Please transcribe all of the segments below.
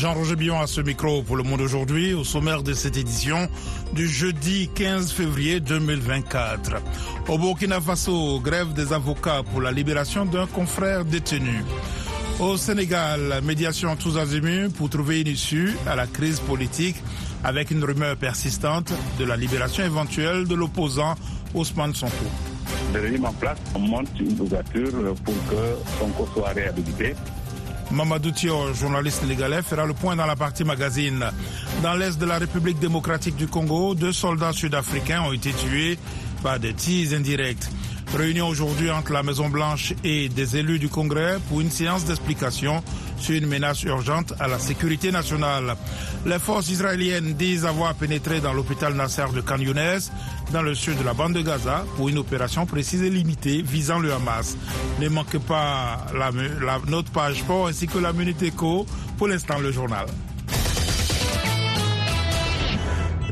Jean-Roger Billon à ce micro pour le monde aujourd'hui, au sommaire de cette édition du jeudi 15 février 2024. Au Burkina Faso, grève des avocats pour la libération d'un confrère détenu. Au Sénégal, médiation tous azimuts pour trouver une issue à la crise politique avec une rumeur persistante de la libération éventuelle de l'opposant Ousmane Sonko. Le régime en place monte une ouverture pour que Sonko soit réhabilité. Mamadou Thio, journaliste sénégalais, fera le point dans la partie magazine. Dans l'est de la République démocratique du Congo, deux soldats sud-africains ont été tués par des tirs indirects. Réunion aujourd'hui entre la Maison-Blanche et des élus du Congrès pour une séance d'explication sur une menace urgente à la sécurité nationale. Les forces israéliennes disent avoir pénétré dans l'hôpital Nasser de Khan dans le sud de la bande de Gaza, pour une opération précise et limitée visant le Hamas. Ne manquez pas notre page sport ainsi que la Minute Éco. Pour l'instant, le journal.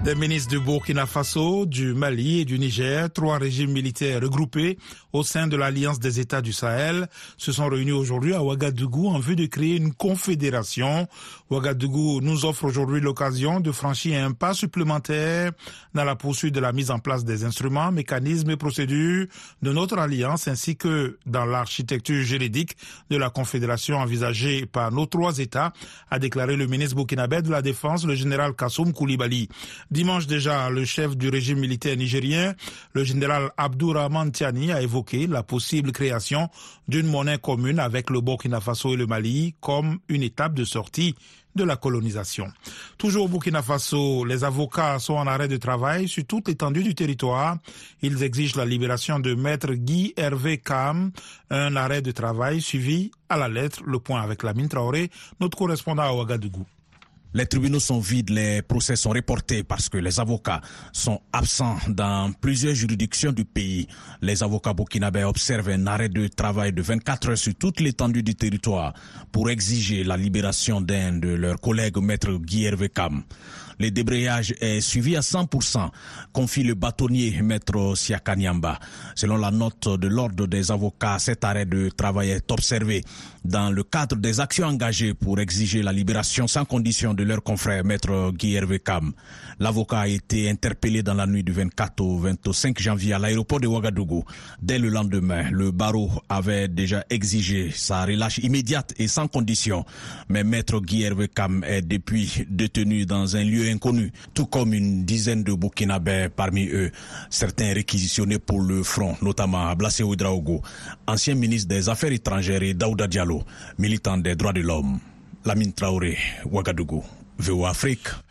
Des ministres du Burkina Faso, du Mali et du Niger, trois régimes militaires regroupés au sein de l'Alliance des États du Sahel, se sont réunis aujourd'hui à Ouagadougou en vue de créer une confédération. Ouagadougou nous offre aujourd'hui l'occasion de franchir un pas supplémentaire dans la poursuite de la mise en place des instruments, mécanismes et procédures de notre alliance ainsi que dans l'architecture juridique de la confédération envisagée par nos trois États, a déclaré le ministre burkinabé de la Défense, le général Kassoum Koulibaly. Dimanche déjà, le chef du régime militaire nigérien, le général Abdourahman Tiani, a évoqué la possible création d'une monnaie commune avec le Burkina Faso et le Mali comme une étape de sortie de la colonisation. Toujours au Burkina Faso, les avocats sont en arrêt de travail sur toute l'étendue du territoire. Ils exigent la libération de maître Guy Hervé Kam, un arrêt de travail suivi à la lettre. Le point avec la mine Traoré, notre correspondant à Ouagadougou. Les tribunaux sont vides, les procès sont reportés parce que les avocats sont absents dans plusieurs juridictions du pays. Les avocats burkinabés observent un arrêt de travail de 24 heures sur toute l'étendue du territoire pour exiger la libération d'un de leurs collègues, maître Guy Hervé le débrayage est suivi à 100%, confie le bâtonnier maître Siakanyamba. Selon la note de l'ordre des avocats, cet arrêt de travail est observé dans le cadre des actions engagées pour exiger la libération sans condition de leur confrère maître Guy Hervé L'avocat a été interpellé dans la nuit du 24 au 25 janvier à l'aéroport de Ouagadougou. Dès le lendemain, le barreau avait déjà exigé sa relâche immédiate et sans condition. Mais maître Guy Hervé est depuis détenu dans un lieu inconnu, tout comme une dizaine de Burkinabés parmi eux, certains réquisitionnés pour le front, notamment Ablassé Ouedraogo, ancien ministre des Affaires étrangères et Daouda Diallo, militant des droits de l'homme. Lamine Traoré, Ouagadougou.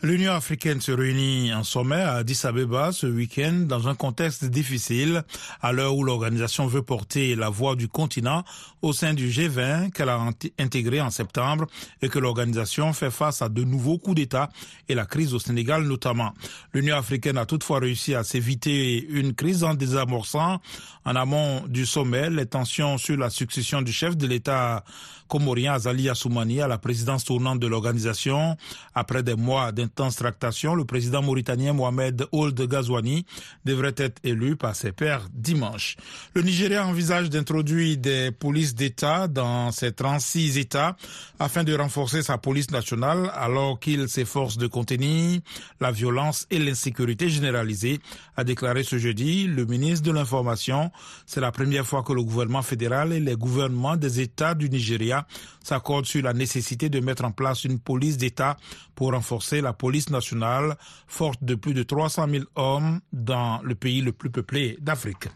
L'Union africaine se réunit en sommet à Addis Abeba ce week-end dans un contexte difficile à l'heure où l'organisation veut porter la voix du continent au sein du G20 qu'elle a intégré en septembre et que l'organisation fait face à de nouveaux coups d'État et la crise au Sénégal notamment. L'Union africaine a toutefois réussi à s'éviter une crise en désamorçant en amont du sommet les tensions sur la succession du chef de l'État comorien Azali Assoumani à la présidence tournante de l'organisation après des mois d'intenses tractations, le président mauritanien Mohamed Ould Ghazouani devrait être élu par ses pairs dimanche. Le Nigeria envisage d'introduire des polices d'État dans ses 36 États afin de renforcer sa police nationale alors qu'il s'efforce de contenir la violence et l'insécurité généralisée, a déclaré ce jeudi le ministre de l'Information. C'est la première fois que le gouvernement fédéral et les gouvernements des États du Nigeria s'accordent sur la nécessité de mettre en place une police d'État pour renforcer la police nationale forte de plus de 300 000 hommes dans le pays le plus peuplé d'Afrique.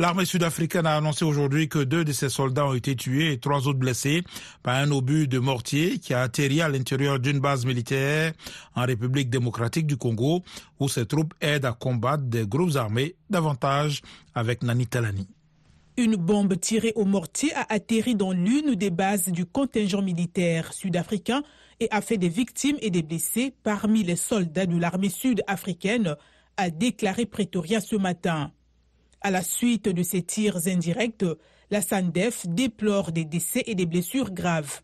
L'armée sud-africaine a annoncé aujourd'hui que deux de ses soldats ont été tués et trois autres blessés par un obus de mortier qui a atterri à l'intérieur d'une base militaire en République démocratique du Congo où ses troupes aident à combattre des groupes armés davantage avec Nani Talani. Une bombe tirée au mortier a atterri dans l'une des bases du contingent militaire sud-africain et a fait des victimes et des blessés parmi les soldats de l'armée sud-africaine, a déclaré Pretoria ce matin. À la suite de ces tirs indirects, la SANDEF déplore des décès et des blessures graves.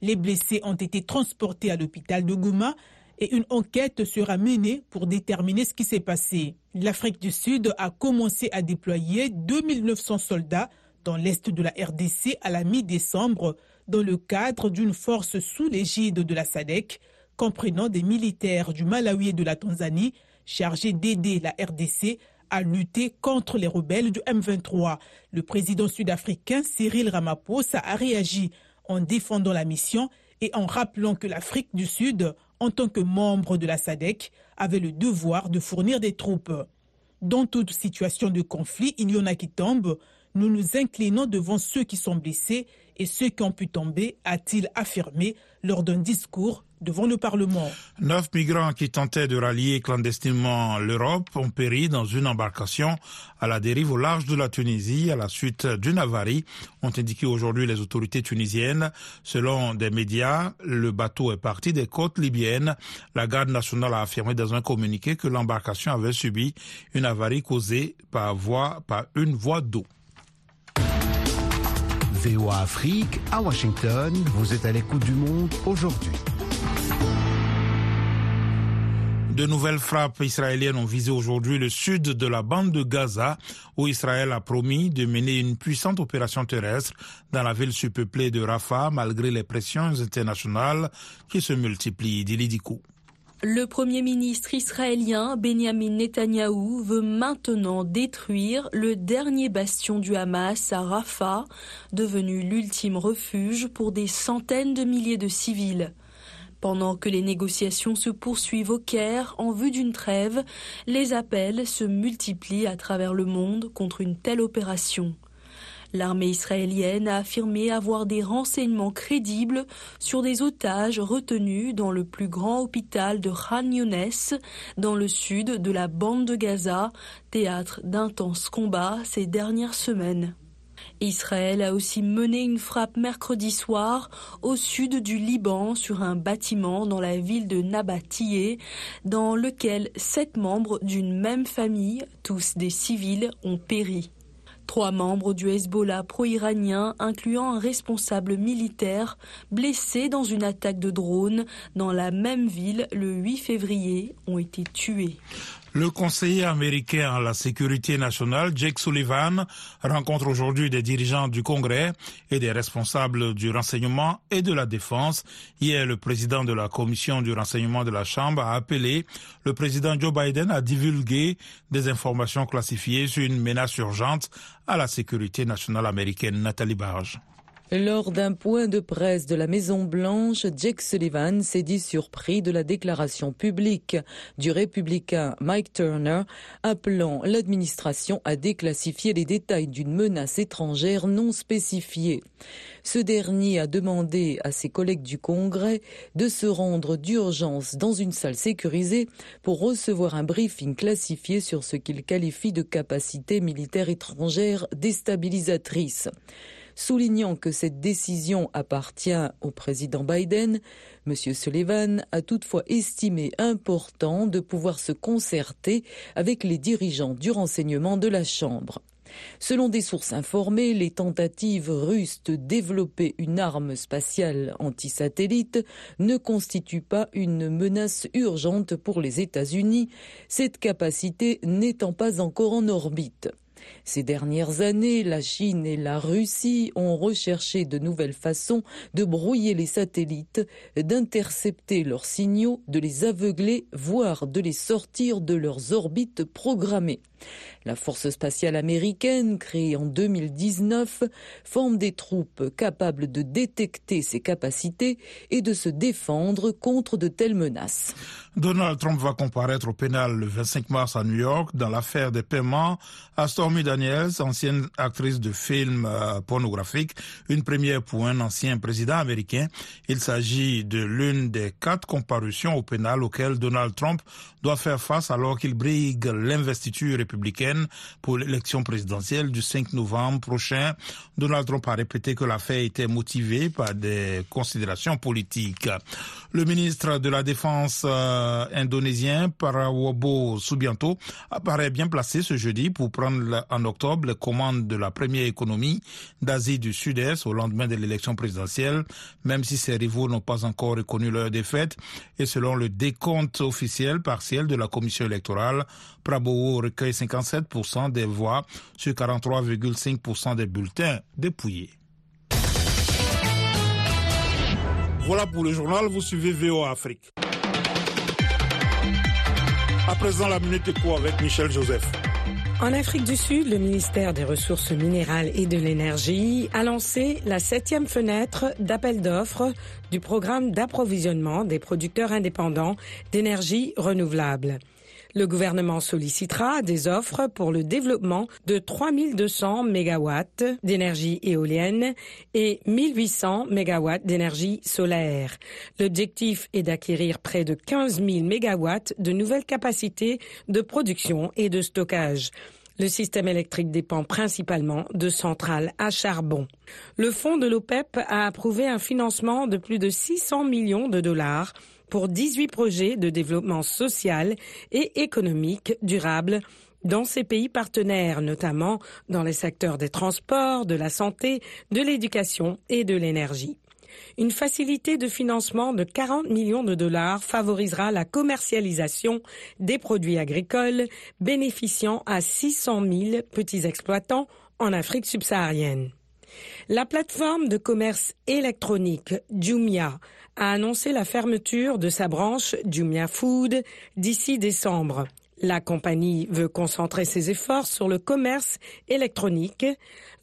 Les blessés ont été transportés à l'hôpital de Gouma et une enquête sera menée pour déterminer ce qui s'est passé. L'Afrique du Sud a commencé à déployer 2900 soldats dans l'est de la RDC à la mi-décembre dans le cadre d'une force sous l'égide de la SADEC, comprenant des militaires du Malawi et de la Tanzanie chargés d'aider la RDC à lutter contre les rebelles du M23. Le président sud-africain Cyril Ramaphosa a réagi en défendant la mission et en rappelant que l'Afrique du Sud, en tant que membre de la SADEC, avait le devoir de fournir des troupes. Dans toute situation de conflit, il y en a qui tombent. Nous nous inclinons devant ceux qui sont blessés et ceux qui ont pu tomber, a-t-il affirmé lors d'un discours devant le Parlement. Neuf migrants qui tentaient de rallier clandestinement l'Europe ont péri dans une embarcation à la dérive au large de la Tunisie à la suite d'une avarie, ont indiqué aujourd'hui les autorités tunisiennes. Selon des médias, le bateau est parti des côtes libyennes. La garde nationale a affirmé dans un communiqué que l'embarcation avait subi une avarie causée par, par une voie d'eau. VOA Afrique, à Washington, vous êtes à l'écoute du monde aujourd'hui. De nouvelles frappes israéliennes ont visé aujourd'hui le sud de la bande de Gaza, où Israël a promis de mener une puissante opération terrestre dans la ville surpeuplée de Rafah, malgré les pressions internationales qui se multiplient. Dilidikou. Le Premier ministre israélien Benjamin Netanyahou veut maintenant détruire le dernier bastion du Hamas à Rafah, devenu l'ultime refuge pour des centaines de milliers de civils. Pendant que les négociations se poursuivent au Caire en vue d'une trêve, les appels se multiplient à travers le monde contre une telle opération. L'armée israélienne a affirmé avoir des renseignements crédibles sur des otages retenus dans le plus grand hôpital de Khan Younes, dans le sud de la bande de Gaza, théâtre d'intenses combats ces dernières semaines. Israël a aussi mené une frappe mercredi soir au sud du Liban sur un bâtiment dans la ville de Nabatiyeh, dans lequel sept membres d'une même famille, tous des civils, ont péri. Trois membres du Hezbollah pro-iranien, incluant un responsable militaire, blessé dans une attaque de drone dans la même ville le 8 février, ont été tués. Le conseiller américain à la sécurité nationale, Jake Sullivan, rencontre aujourd'hui des dirigeants du Congrès et des responsables du renseignement et de la défense. Hier, le président de la commission du renseignement de la Chambre a appelé le président Joe Biden à divulguer des informations classifiées sur une menace urgente à la sécurité nationale américaine. Nathalie Barge. Lors d'un point de presse de la Maison-Blanche, Jake Sullivan s'est dit surpris de la déclaration publique du républicain Mike Turner appelant l'administration à déclassifier les détails d'une menace étrangère non spécifiée. Ce dernier a demandé à ses collègues du Congrès de se rendre d'urgence dans une salle sécurisée pour recevoir un briefing classifié sur ce qu'il qualifie de capacité militaire étrangère déstabilisatrice. Soulignant que cette décision appartient au président Biden, M. Sullivan a toutefois estimé important de pouvoir se concerter avec les dirigeants du renseignement de la Chambre. Selon des sources informées, les tentatives russes de développer une arme spatiale anti-satellite ne constituent pas une menace urgente pour les États-Unis, cette capacité n'étant pas encore en orbite. Ces dernières années, la Chine et la Russie ont recherché de nouvelles façons de brouiller les satellites, d'intercepter leurs signaux, de les aveugler, voire de les sortir de leurs orbites programmées. La force spatiale américaine, créée en 2019, forme des troupes capables de détecter ces capacités et de se défendre contre de telles menaces. Donald Trump va comparaître au pénal le 25 mars à New York dans l'affaire des paiements à Stormy Daniels, ancienne actrice de films euh, pornographiques, une première pour un ancien président américain. Il s'agit de l'une des quatre comparutions au pénal auxquelles Donald Trump doit faire face alors qu'il brigue l'investiture républicaine pour l'élection présidentielle du 5 novembre prochain. Donald Trump a répété que l'affaire était motivée par des considérations politiques. Le ministre de la Défense euh, indonésien Parawobo Subianto apparaît bien placé ce jeudi pour prendre en octobre les commandes de la première économie d'Asie du Sud-Est au lendemain de l'élection présidentielle, même si ses rivaux n'ont pas encore reconnu leur défaite. Et selon le décompte officiel partiel de la commission électorale, Prabowo recueille 57% des voix sur 43,5% des bulletins dépouillés. Voilà pour le journal, vous suivez VO Afrique. À présent, la minute éco avec Michel Joseph. En Afrique du Sud, le ministère des Ressources minérales et de l'Énergie a lancé la septième fenêtre d'appel d'offres du programme d'approvisionnement des producteurs indépendants d'énergie renouvelable. Le gouvernement sollicitera des offres pour le développement de 3200 MW d'énergie éolienne et 1800 MW d'énergie solaire. L'objectif est d'acquérir près de 15 000 MW de nouvelles capacités de production et de stockage. Le système électrique dépend principalement de centrales à charbon. Le fonds de l'OPEP a approuvé un financement de plus de 600 millions de dollars pour 18 projets de développement social et économique durable dans ces pays partenaires, notamment dans les secteurs des transports, de la santé, de l'éducation et de l'énergie. Une facilité de financement de 40 millions de dollars favorisera la commercialisation des produits agricoles bénéficiant à 600 000 petits exploitants en Afrique subsaharienne. La plateforme de commerce électronique Jumia a annoncé la fermeture de sa branche Jumia Food d'ici décembre. La compagnie veut concentrer ses efforts sur le commerce électronique.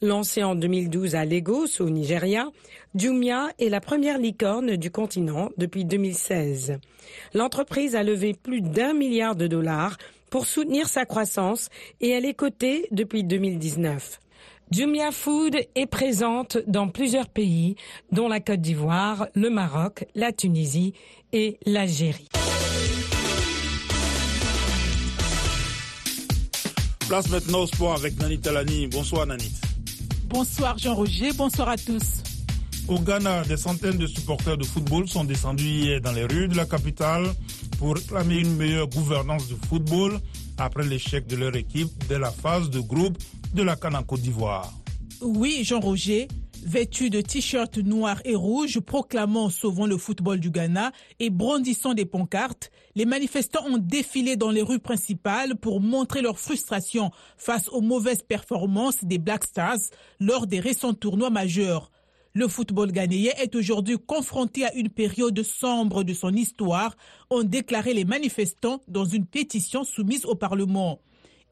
Lancée en 2012 à Lagos, au Nigeria, Jumia est la première licorne du continent depuis 2016. L'entreprise a levé plus d'un milliard de dollars pour soutenir sa croissance et elle est cotée depuis 2019. Jumia Food est présente dans plusieurs pays, dont la Côte d'Ivoire, le Maroc, la Tunisie et l'Algérie. Place maintenant au sport avec Nanit Talani. Bonsoir Nanit. Bonsoir Jean-Roger, bonsoir à tous. Au Ghana, des centaines de supporters de football sont descendus hier dans les rues de la capitale pour réclamer une meilleure gouvernance du football après l'échec de leur équipe dès la phase de groupe de la Cannes en Côte d'Ivoire. Oui, Jean-Roger, vêtus de t-shirts noirs et rouges proclamant Sauvons le football du Ghana et brandissant des pancartes, les manifestants ont défilé dans les rues principales pour montrer leur frustration face aux mauvaises performances des Black Stars lors des récents tournois majeurs. Le football ghanéen est aujourd'hui confronté à une période sombre de son histoire, ont déclaré les manifestants dans une pétition soumise au Parlement.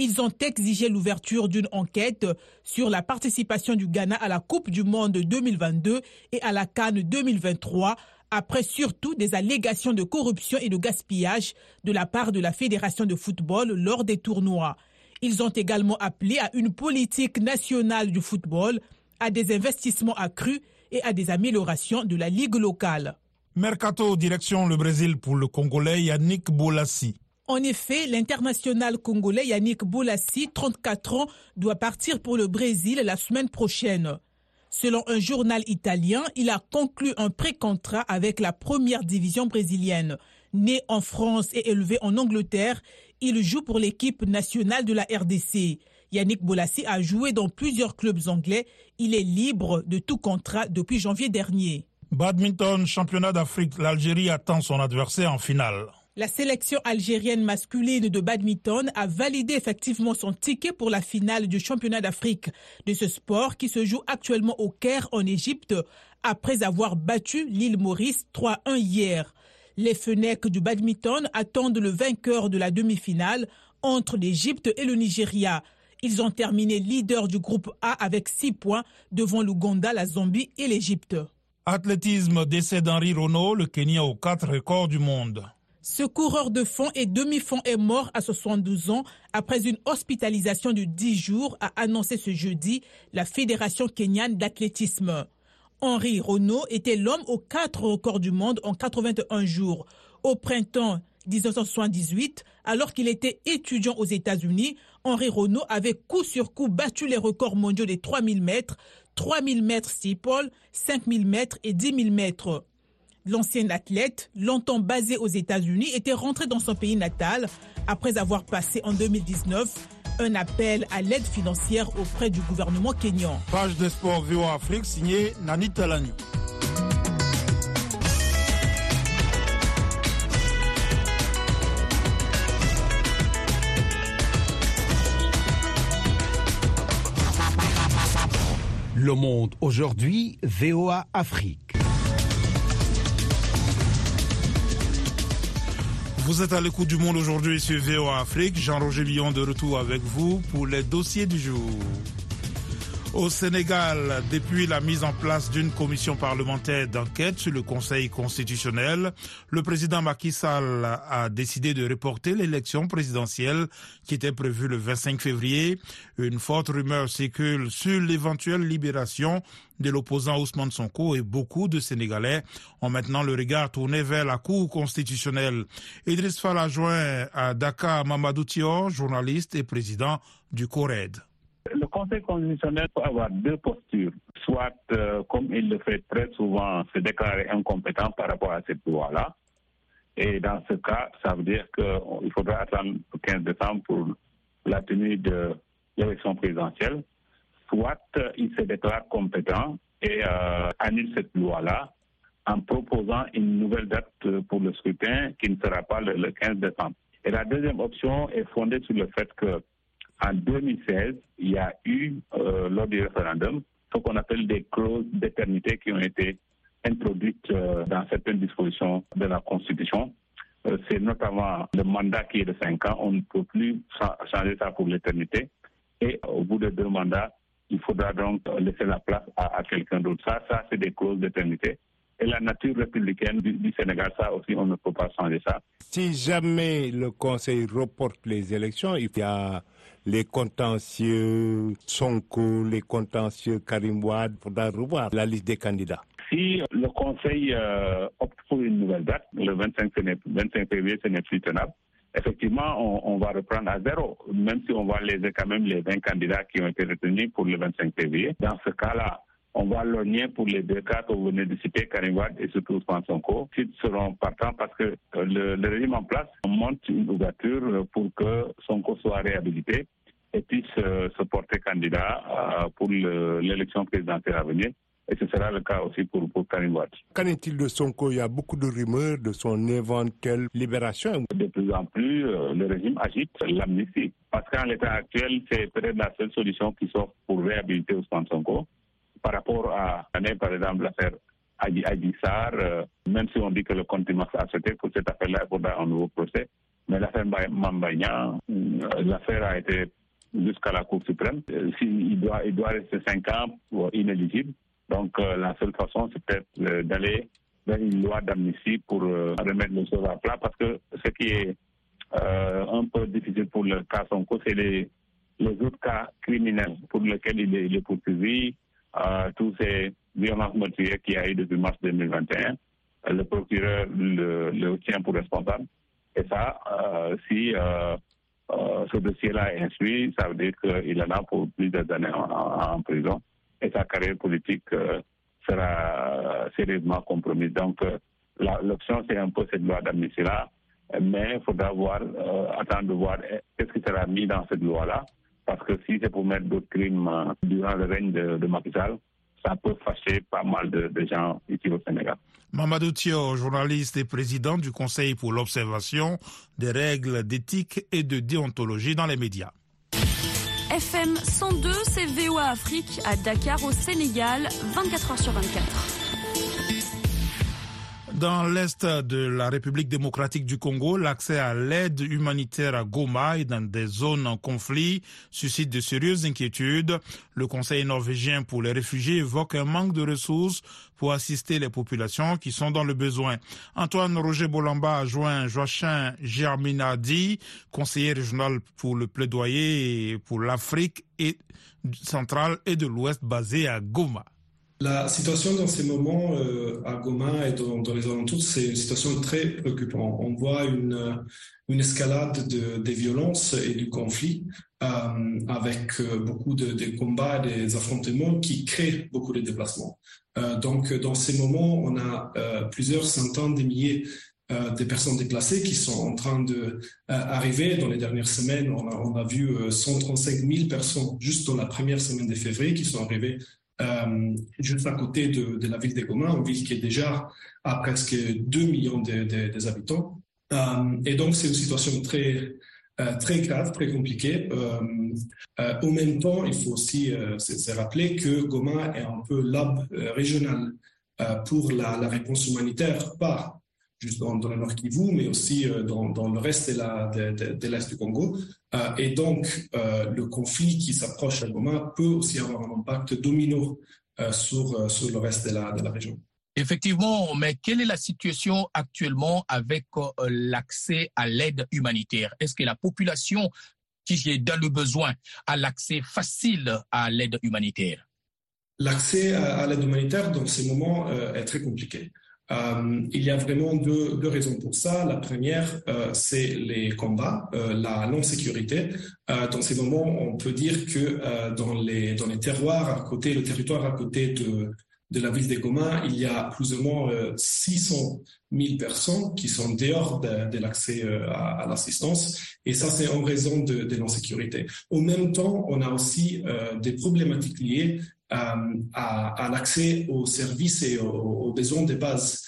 Ils ont exigé l'ouverture d'une enquête sur la participation du Ghana à la Coupe du Monde 2022 et à la Cannes 2023 après surtout des allégations de corruption et de gaspillage de la part de la Fédération de football lors des tournois. Ils ont également appelé à une politique nationale du football, à des investissements accrus et à des améliorations de la ligue locale. Mercato direction le Brésil pour le Congolais Yannick Bolassi. En effet, l'international congolais Yannick Bolassi, 34 ans, doit partir pour le Brésil la semaine prochaine. Selon un journal italien, il a conclu un pré-contrat avec la première division brésilienne. Né en France et élevé en Angleterre, il joue pour l'équipe nationale de la RDC. Yannick Bolassi a joué dans plusieurs clubs anglais. Il est libre de tout contrat depuis janvier dernier. Badminton, championnat d'Afrique, l'Algérie attend son adversaire en finale. La sélection algérienne masculine de badminton a validé effectivement son ticket pour la finale du championnat d'Afrique de ce sport qui se joue actuellement au Caire en Égypte après avoir battu l'île Maurice 3-1 hier. Les fenêtres du badminton attendent le vainqueur de la demi-finale entre l'Égypte et le Nigeria. Ils ont terminé leader du groupe A avec 6 points devant l'Ouganda, la Zambie et l'Égypte. Athlétisme, décès d'Henri Renault, le Kenya aux quatre records du monde. Ce coureur de fond et demi-fond est mort à 72 ans après une hospitalisation de 10 jours, a annoncé ce jeudi la Fédération kenyane d'athlétisme. Henri Renault était l'homme aux quatre records du monde en 81 jours. Au printemps 1978, alors qu'il était étudiant aux États-Unis, Henri Renault avait coup sur coup battu les records mondiaux des 3000 mètres, 3000 mètres steeple, 5000 mètres et 10 000 mètres. L'ancien athlète, longtemps basé aux États-Unis, était rentré dans son pays natal après avoir passé en 2019 un appel à l'aide financière auprès du gouvernement kényan. Page de sport VO Afrique signée Nani Talani. Le Monde aujourd'hui, VOA Afrique. Vous êtes à l'écoute du monde aujourd'hui sur VOA Afrique. Jean-Roger Lyon de retour avec vous pour les dossiers du jour. Au Sénégal, depuis la mise en place d'une commission parlementaire d'enquête sur le Conseil constitutionnel, le président Macky Sall a décidé de reporter l'élection présidentielle qui était prévue le 25 février. Une forte rumeur circule sur l'éventuelle libération de l'opposant Ousmane Sonko et beaucoup de Sénégalais ont maintenant le regard tourné vers la Cour constitutionnelle. Idriss Fall a joint à Dakar Mamadou Thior, journaliste et président du CORED. Conseil constitutionnel peut avoir deux postures. Soit, euh, comme il le fait très souvent, se déclarer incompétent par rapport à cette loi-là. Et dans ce cas, ça veut dire qu'il faudra attendre le 15 décembre pour la tenue de l'élection présidentielle. Soit, il se déclare compétent et euh, annule cette loi-là en proposant une nouvelle date pour le scrutin qui ne sera pas le 15 décembre. Et la deuxième option est fondée sur le fait que en 2016, il y a eu, euh, lors du référendum, ce qu'on appelle des clauses d'éternité qui ont été introduites euh, dans certaines dispositions de la Constitution. Euh, C'est notamment le mandat qui est de 5 ans. On ne peut plus changer ça pour l'éternité. Et au bout de deux mandats, il faudra donc laisser la place à, à quelqu'un d'autre. Ça, ça c'est des clauses d'éternité. Et la nature républicaine du, du, Sénégal, ça aussi, on ne peut pas changer ça. Si jamais le Conseil reporte les élections, il y a les contentieux Sonko, les contentieux Karim Wade, il faudra revoir la liste des candidats. Si le Conseil euh, opte pour une nouvelle date, le 25, 25 février, ce n'est plus tenable. Effectivement, on, on, va reprendre à zéro, même si on va léser quand même les 20 candidats qui ont été retenus pour le 25 février. Dans ce cas-là, on va lorgner pour les deux cas que vous venez de citer, Karim Wade et surtout Ousmane Sonko. Ils seront partants parce que le, le, régime en place monte une ouverture pour que Sonko soit réhabilité et puisse euh, se porter candidat euh, pour l'élection présidentielle à venir. Et ce sera le cas aussi pour, pour Karim. Qu'en est-il de Sonko? Il y a beaucoup de rumeurs de son éventuelle libération. De plus en plus, euh, le régime agite l'amnistie. Parce qu'en l'état actuel, c'est peut-être la seule solution qui s'offre pour réhabiliter Ousmane Sonko par rapport à, par exemple, l'affaire Adi, Adi Sar, euh, même si on dit que le contumace a accepté pour cette affaire-là, il faudra un nouveau procès. Mais l'affaire Mambayan, euh, l'affaire a été jusqu'à la Cour suprême. Euh, il, doit, rester cinq ans inéligible. Donc, euh, la seule façon, c'est peut-être d'aller vers une loi d'amnistie pour remettre les choses à plat parce que ce qui est un peu difficile pour le cas Sonko, c'est les, les autres cas criminels pour lesquels il est poursuivi, euh, tous ces violences meurtrières qu'il y a eu depuis mars 2021. Euh, le procureur le, le, tient pour responsable. Et ça, euh, si ce dossier-là est instruit, ça veut dire qu'il en a pour plusieurs années en, prison. Et sa carrière politique sera sérieusement compromise. Donc, l'option, c'est un peu cette loi d'amnistie-là. Mais il faudra voir, attendre de voir qu'est-ce qui sera mis dans cette loi-là parce que si c'est pour mettre d'autres crimes euh, durant le règne de, de Macky Sall, ça peut fâcher pas mal de, de, gens ici au Sénégal. Mamadou Thio, journaliste et président du Conseil pour l'observation des règles d'éthique et de déontologie dans les médias. FM 102, c'est VOA Afrique à Dakar au Sénégal, 24 heures sur 24. Dans l'est de la République démocratique du Congo, l'accès à l'aide humanitaire à Goma et dans des zones en conflit suscite de sérieuses inquiétudes. Le Conseil norvégien pour les réfugiés évoque un manque de ressources pour assister les populations qui sont dans le besoin. Antoine Roger Bolamba a joint Joachim Germinadi, conseiller régional pour le plaidoyer pour l'Afrique centrale et de l'Ouest basé à Goma. La situation dans ces moments euh, à Goma et dans, dans les alentours, c'est une situation très préoccupante. On voit une, escalade de, des violences et du conflit euh, avec beaucoup de, combats et des affrontements qui créent beaucoup de déplacements. Euh, donc, dans ces moments, on a euh, plusieurs centaines de milliers euh, de personnes déplacées qui sont en train d'arriver. Dans les dernières semaines, on a vu 135 000 personnes juste dans la première semaine de février qui sont arrivées euh, juste à côté de, la ville de Goma, une ville qui est déjà à presque 2 millions de, des. Euh, et donc, c'est une situation très très grave, très compliqué. au même temps, il faut aussi se rappeler que Goma est un peu l'hub régional pour la, réponse humanitaire, pas juste dans, le Nord Kivu, mais aussi dans le reste de l'Est du Congo. Et donc, le conflit qui s'approche à Goma peut aussi avoir un impact domino sur, sur le reste de la, de la région. Effectivement, mais quelle est la situation actuellement avec euh, l'accès à l'aide humanitaire? Est-ce que la population qui est dans le besoin a l'accès facile à l'aide humanitaire? L'accès à, l'aide humanitaire dans ces moments euh, est très compliqué. Euh, il y a vraiment deux, raisons pour ça. La première, c'est les combats, la non-sécurité. dans ces moments, on peut dire que dans, les, dans les terroirs à côté, le territoire à côté de, de la ville de Goma, il y a plus ou moins 600 euh, 000 personnes qui sont dehors de, l'accès euh, à, l'assistance. Et ça, c'est en raison de, l'insécurité. Au même temps, on a aussi euh, des problématiques liées à, l'accès aux services et aux, besoins de base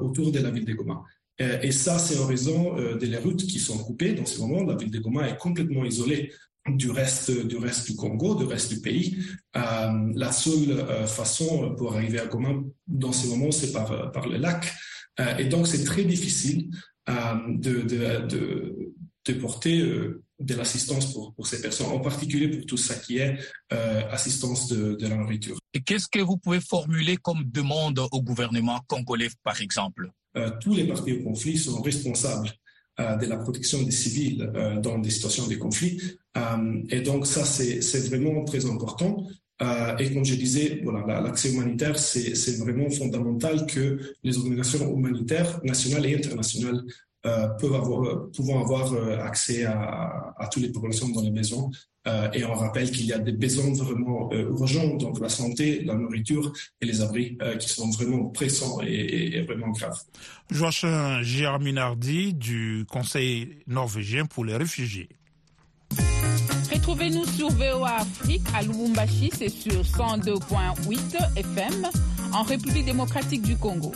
autour de la ville de Goma. Et ça, c'est en raison des routes qui sont coupées. Dans ce moment, la ville de Goma est complètement isolée du reste, du reste du Congo, du reste du pays. Euh, la seule euh, façon pour arriver à Goma dans ce moment, c'est par, par le lac. Euh, et donc, c'est très difficile de, de, de, porter de l'assistance pour, pour, ces personnes, en particulier pour tout ça qui est assistance de, de la nourriture. Et qu'est-ce que vous pouvez formuler comme demande au gouvernement congolais, par exemple? Tous les partis au conflit sont responsables de la protection des civils dans des situations de conflit. Euh, et donc ça, c'est vraiment très important. Euh, et comme je disais, voilà, l'accès humanitaire, c'est vraiment fondamental que les organisations humanitaires nationales et internationales euh, peuvent avoir, pouvant avoir accès à, à toutes les populations dans les maisons. et on rappelle qu'il y a des besoins vraiment urgents, donc la santé, la nourriture et les abris qui sont vraiment pressants et, et vraiment graves. Joachim Germinardi du Conseil norvégien pour les réfugiés. Retrouvez-nous sur VOA Afrique à Lubumbashi, c'est sur 102.8 FM en République démocratique du Congo.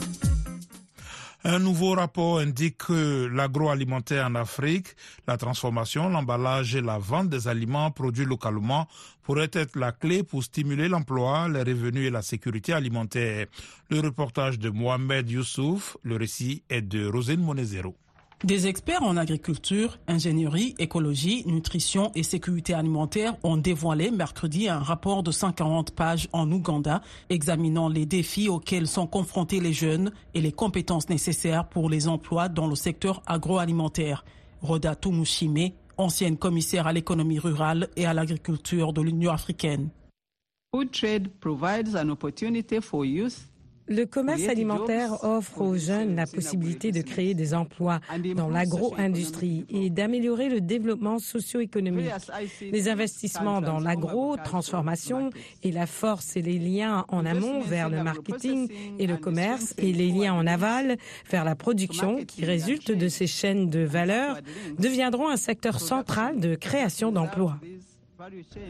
Un nouveau rapport indique que l'agroalimentaire en Afrique, la transformation, l'emballage et la vente des aliments produits localement pourraient être la clé pour stimuler l'emploi, les revenus et la sécurité alimentaire. Le reportage de Mohamed Youssouf, le récit est de Rosine Monezero. Des experts en agriculture, ingénierie, écologie, nutrition et sécurité alimentaire ont dévoilé mercredi un rapport de 140 pages en Ouganda examinant les défis auxquels sont confrontés les jeunes et les compétences nécessaires pour les emplois dans le secteur agroalimentaire. Roda Tumushime, ancienne commissaire à l'économie rurale et à l'agriculture de l'Union africaine. Food trade provides an opportunity for youth le commerce alimentaire offre aux jeunes la possibilité de créer des emplois dans l'agro-industrie et d'améliorer le développement socio-économique. Les investissements dans l'agro-transformation et la force et les liens en amont vers le marketing et le commerce et les liens en aval vers la production qui résultent de ces chaînes de valeur deviendront un secteur central de création d'emplois.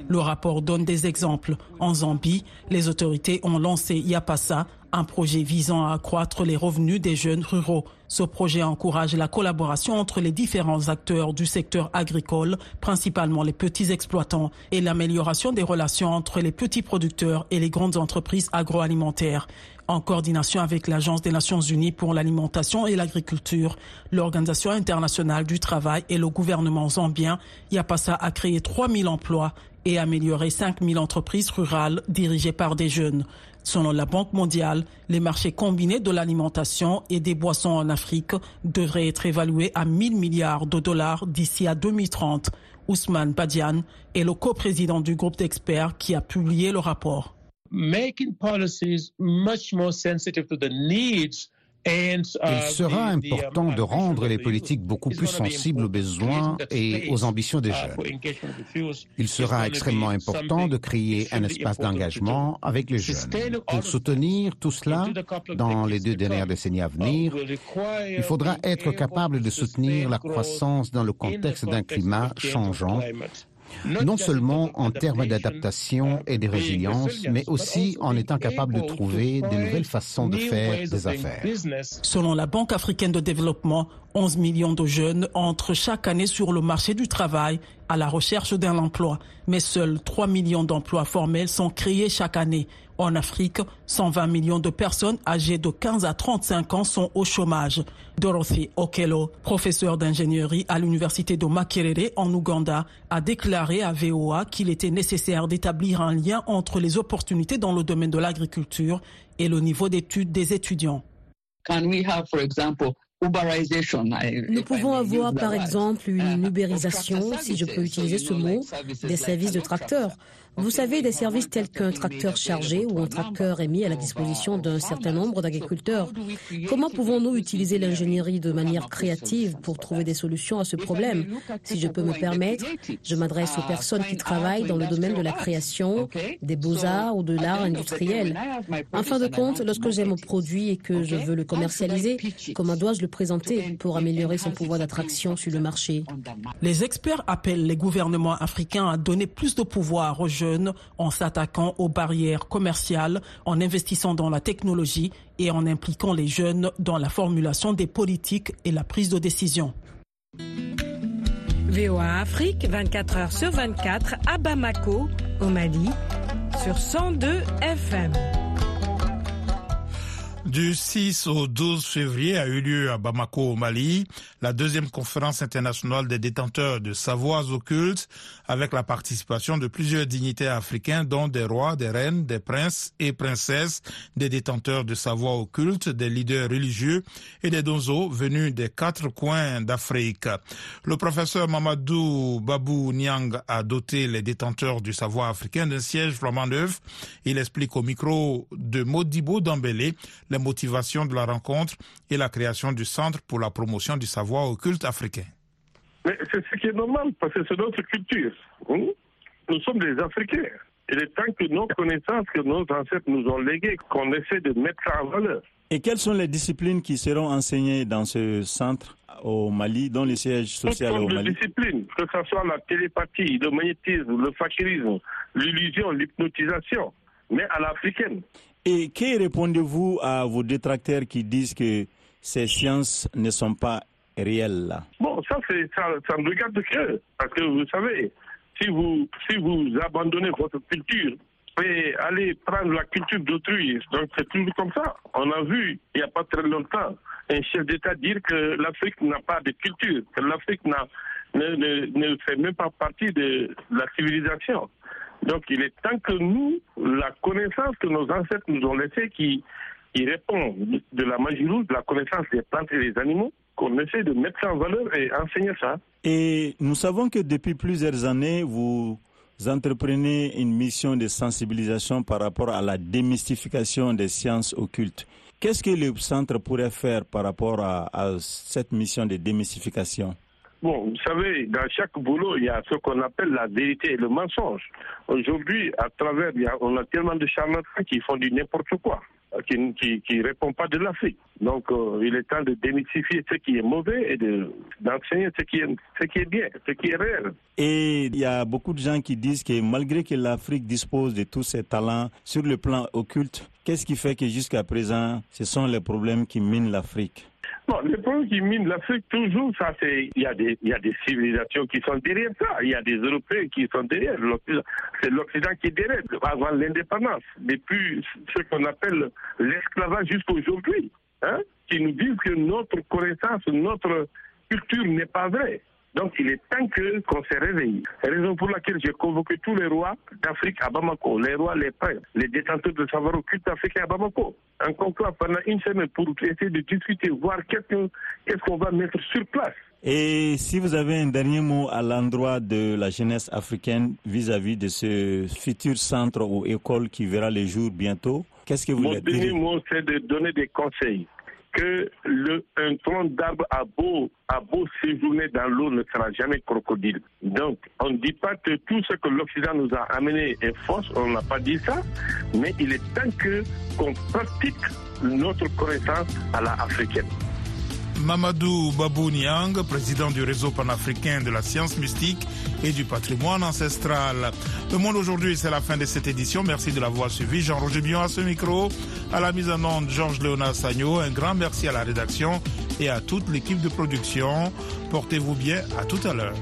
Le rapport donne des exemples. En Zambie, les autorités ont lancé Yapasa, un projet visant à accroître les revenus des jeunes ruraux. Ce projet encourage la collaboration entre les différents acteurs du secteur agricole, principalement les petits exploitants, et l'amélioration des relations entre les petits producteurs et les grandes entreprises agroalimentaires. En coordination avec l'Agence des Nations Unies pour l'alimentation et l'agriculture, l'Organisation internationale du travail et le gouvernement zambien, Yapasa a créé 3000 emplois et amélioré 5000 entreprises rurales dirigées par des jeunes. Selon la Banque mondiale, les marchés combinés de l'alimentation et des boissons en Afrique devraient être évalués à 1000 milliards de dollars d'ici à 2030. Ousmane Badian est le coprésident du groupe d'experts qui a publié le rapport. Making policies much more sensitive to the needs il sera important de rendre les politiques beaucoup plus sensibles aux besoins et aux ambitions des jeunes. Il sera extrêmement important de créer un espace d'engagement avec les jeunes. Pour soutenir tout cela dans les deux dernières décennies à venir, il faudra être capable de soutenir la croissance dans le contexte d'un climat changeant non seulement en termes d'adaptation et de résilience, mais aussi en étant capable de trouver de nouvelles façons de faire des affaires. Selon la Banque africaine de développement, 11 millions de jeunes entrent chaque année sur le marché du travail à la recherche d'un emploi, mais seuls 3 millions d'emplois formels sont créés chaque année. En Afrique, 120 millions de personnes âgées de 15 à 35 ans sont au chômage. Dorothy Okello, professeure d'ingénierie à l'université de Makerere en Ouganda, a déclaré à VOA qu'il était nécessaire d'établir un lien entre les opportunités dans le domaine de l'agriculture et le niveau d'études des étudiants. Nous pouvons avoir par exemple une ubérisation, si je peux utiliser ce mot, des services de tracteurs. Vous savez, des services tels qu'un tracteur chargé ou un tracteur est mis à la disposition d'un certain nombre d'agriculteurs. Comment pouvons-nous utiliser l'ingénierie de manière créative pour trouver des solutions à ce problème? Si je peux me permettre, je m'adresse aux personnes qui travaillent dans le domaine de la création, des beaux-arts ou de l'art industriel. En fin de compte, lorsque j'ai mon produit et que je veux le commercialiser, comment dois-je le présenter pour améliorer son pouvoir d'attraction sur le marché Les experts appellent les gouvernements africains à donner plus de pouvoir aux jeunes en s'attaquant aux barrières commerciales, en investissant dans la technologie et en impliquant les jeunes dans la formulation des politiques et la prise de décision. VOA Afrique, 24 heures sur 24 à Bamako, au Mali, sur 102 FM. Du 6 au 12 février a eu lieu à Bamako au Mali la deuxième conférence internationale des détenteurs de savoirs occultes avec la participation de plusieurs dignitaires africains dont des rois, des reines, des princes et princesses, des détenteurs de savoirs occultes, des leaders religieux et des donzos venus des quatre coins d'Afrique. Le professeur Mamadou Babou Niang a doté les détenteurs du savoir africain d'un siège flamand neuf. Il explique au micro de Modibo Dambélé motivations de la rencontre et la création du Centre pour la promotion du savoir occulte africain. Mais c'est ce qui est normal, parce que c'est notre culture. Hein? Nous sommes des Africains. Il est temps que nos connaissances que nos ancêtres nous ont léguées, qu'on essaie de mettre en valeur. Et quelles sont les disciplines qui seront enseignées dans ce centre au Mali, dans les sièges sociaux au Mali? Les disciplines, que ce soit la télépathie, le magnétisme, le fakirisme, l'illusion, l'hypnotisation, mais à l'africaine. Et que répondez-vous à vos détracteurs qui disent que ces sciences ne sont pas réelles? Là Bon, ça, ça, ça me regarde que, parce que vous savez, si vous, si vous abandonnez votre culture et allez prendre la culture d'autrui, donc c'est toujours comme ça. On a vu, il n'y a pas très longtemps, un chef d'État dire que l'Afrique n'a pas de culture, que l'Afrique ne, ne, ne fait même pas partie de la civilisation. Donc il est temps que nous, la connaissance que nos ancêtres nous ont laissée, qui, qui répond de la magie rouge, de la connaissance des plantes et des animaux, qu'on essaie de mettre ça en valeur et enseigner ça. Et nous savons que depuis plusieurs années, vous entreprenez une mission de sensibilisation par rapport à la démystification des sciences occultes. Qu'est-ce que le centre pourrait faire par rapport à, à cette mission de démystification? Bon, vous savez, dans chaque boulot, il y a ce qu'on appelle la vérité et le mensonge. Aujourd'hui, à travers, on a tellement de charlatans qui font du n'importe quoi, qui ne qui répondent pas de l'Afrique. Donc, euh, il est temps de démystifier ce qui est mauvais et d'enseigner ce, qui est, ce qui est bien, ce qui est réel. Et il y a beaucoup de gens qui disent que malgré que l'Afrique dispose de tous ses talents sur le plan occulte, qu'est-ce qui fait que jusqu'à présent, ce sont les problèmes qui minent l'Afrique? Bon, les problèmes qui minent l'Afrique, toujours, ça, c'est, il y a des, il y a des civilisations qui sont derrière ça. Il y a des Européens qui sont derrière. C'est l'Occident qui est derrière, avant l'indépendance. Depuis ce qu'on appelle l'esclavage jusqu'à aujourd'hui. Hein, qui nous disent que notre connaissance, notre culture n'est pas vraie. Donc il est temps que qu'on se réveille. C'est la raison pour laquelle j'ai convoqué tous les rois d'Afrique à Bamako, les rois, les princes, les détenteurs de savoir occulte africain à Bamako. Un conclave pendant une semaine pour essayer de discuter, voir qu'est-ce qu'on va mettre sur place. Et si vous avez un dernier mot à l'endroit de la jeunesse africaine vis-à-vis de ce futur centre ou école qui verra les jours bientôt, qu'est-ce que vous Mon dernier mot, c'est de donner des conseils que un tronc d'arbre a beau séjourner dans l'eau ne sera jamais crocodile. Donc, on ne dit pas que tout ce que l'Occident nous a amené est fausse, on n'a pas dit ça, mais il est temps que qu'on pratique notre connaissance à la africaine. Mamadou Babou Niang, président du réseau panafricain de la science mystique et du patrimoine ancestral. Le monde aujourd'hui, c'est la fin de cette édition. Merci de l'avoir suivi. Jean-Roger Bion à ce micro. À la mise en onde, Georges Léonard Sagno. Un grand merci à la rédaction et à toute l'équipe de production. Portez-vous bien. À tout à l'heure.